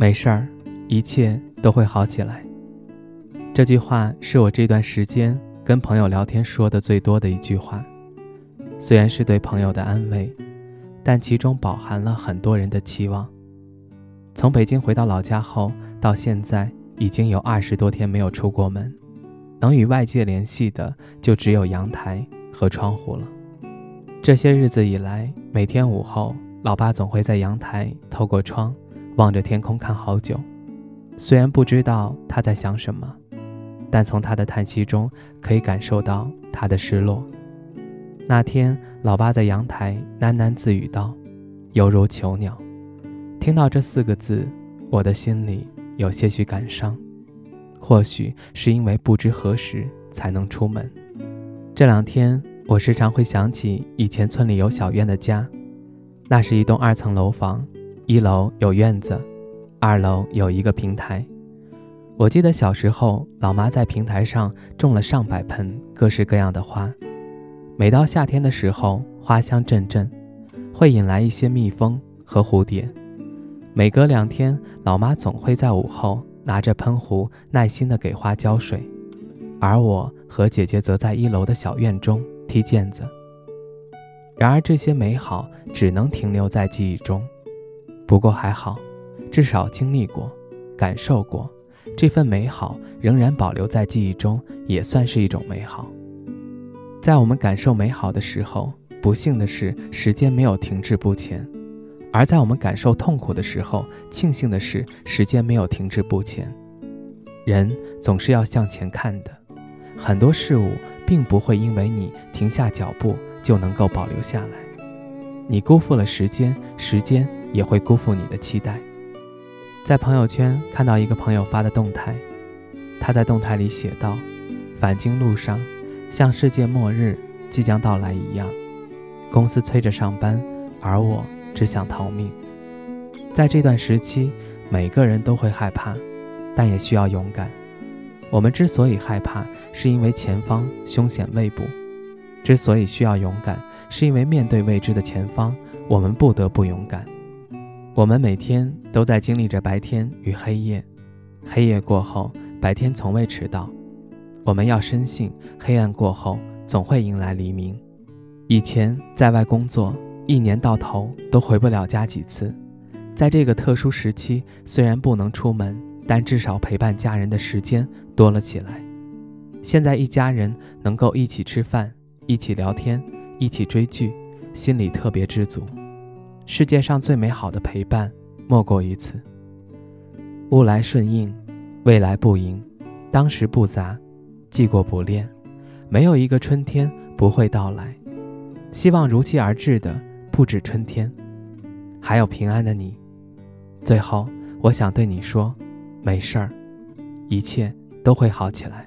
没事儿，一切都会好起来。这句话是我这段时间跟朋友聊天说的最多的一句话。虽然是对朋友的安慰，但其中饱含了很多人的期望。从北京回到老家后，到现在已经有二十多天没有出过门，能与外界联系的就只有阳台和窗户了。这些日子以来，每天午后，老爸总会在阳台透过窗。望着天空看好久，虽然不知道他在想什么，但从他的叹息中可以感受到他的失落。那天，老爸在阳台喃喃自语道：“犹如囚鸟。”听到这四个字，我的心里有些许感伤。或许是因为不知何时才能出门。这两天，我时常会想起以前村里有小院的家，那是一栋二层楼房。一楼有院子，二楼有一个平台。我记得小时候，老妈在平台上种了上百盆各式各样的花。每到夏天的时候，花香阵阵，会引来一些蜜蜂和蝴蝶。每隔两天，老妈总会在午后拿着喷壶，耐心地给花浇水，而我和姐姐则在一楼的小院中踢毽子。然而，这些美好只能停留在记忆中。不过还好，至少经历过，感受过，这份美好仍然保留在记忆中，也算是一种美好。在我们感受美好的时候，不幸的是时间没有停滞不前；而在我们感受痛苦的时候，庆幸的是时间没有停滞不前。人总是要向前看的，很多事物并不会因为你停下脚步就能够保留下来。你辜负了时间，时间。也会辜负你的期待。在朋友圈看到一个朋友发的动态，他在动态里写道：“返京路上，像世界末日即将到来一样，公司催着上班，而我只想逃命。”在这段时期，每个人都会害怕，但也需要勇敢。我们之所以害怕，是因为前方凶险未卜；之所以需要勇敢，是因为面对未知的前方，我们不得不勇敢。我们每天都在经历着白天与黑夜，黑夜过后，白天从未迟到。我们要深信，黑暗过后总会迎来黎明。以前在外工作，一年到头都回不了家几次。在这个特殊时期，虽然不能出门，但至少陪伴家人的时间多了起来。现在一家人能够一起吃饭，一起聊天，一起追剧，心里特别知足。世界上最美好的陪伴，莫过于此。物来顺应，未来不迎，当时不杂，记过不恋。没有一个春天不会到来。希望如期而至的不止春天，还有平安的你。最后，我想对你说，没事儿，一切都会好起来。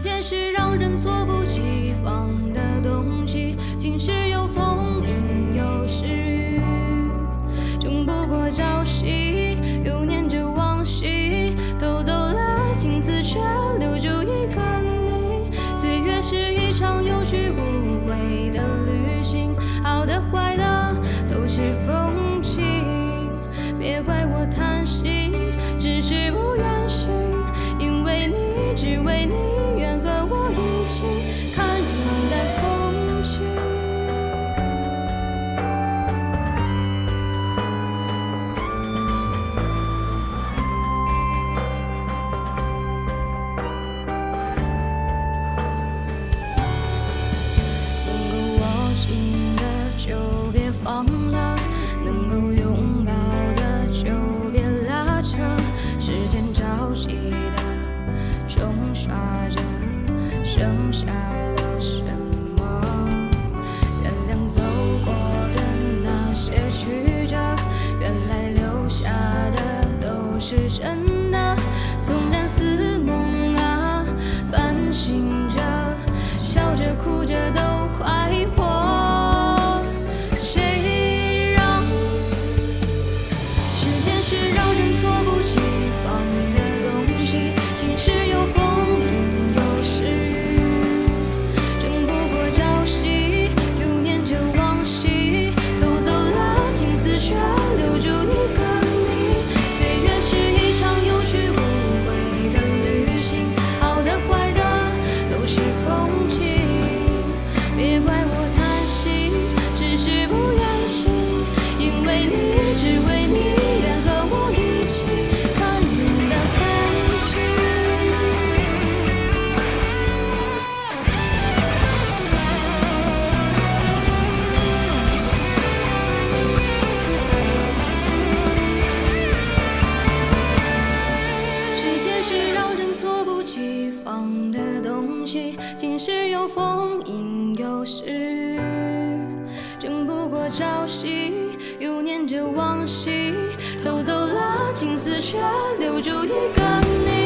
时间是让人措不及防的东西，晴时有风，阴有时雨，争不过朝夕，又念着往昔，偷走了青丝，却留住一个你。岁月是一场有去无回的旅行，好的坏的都是风景，别怪我贪心，只是不愿醒，因为你只为你。不记的冲刷着剩下了什么？原谅走过的那些曲折原来留下的都是真的纵然似梦啊半醒皆是让人措不及防的东西，晴时有风，阴有时雨，争不过朝夕，又念着往昔，偷走了青丝，却留住一个你。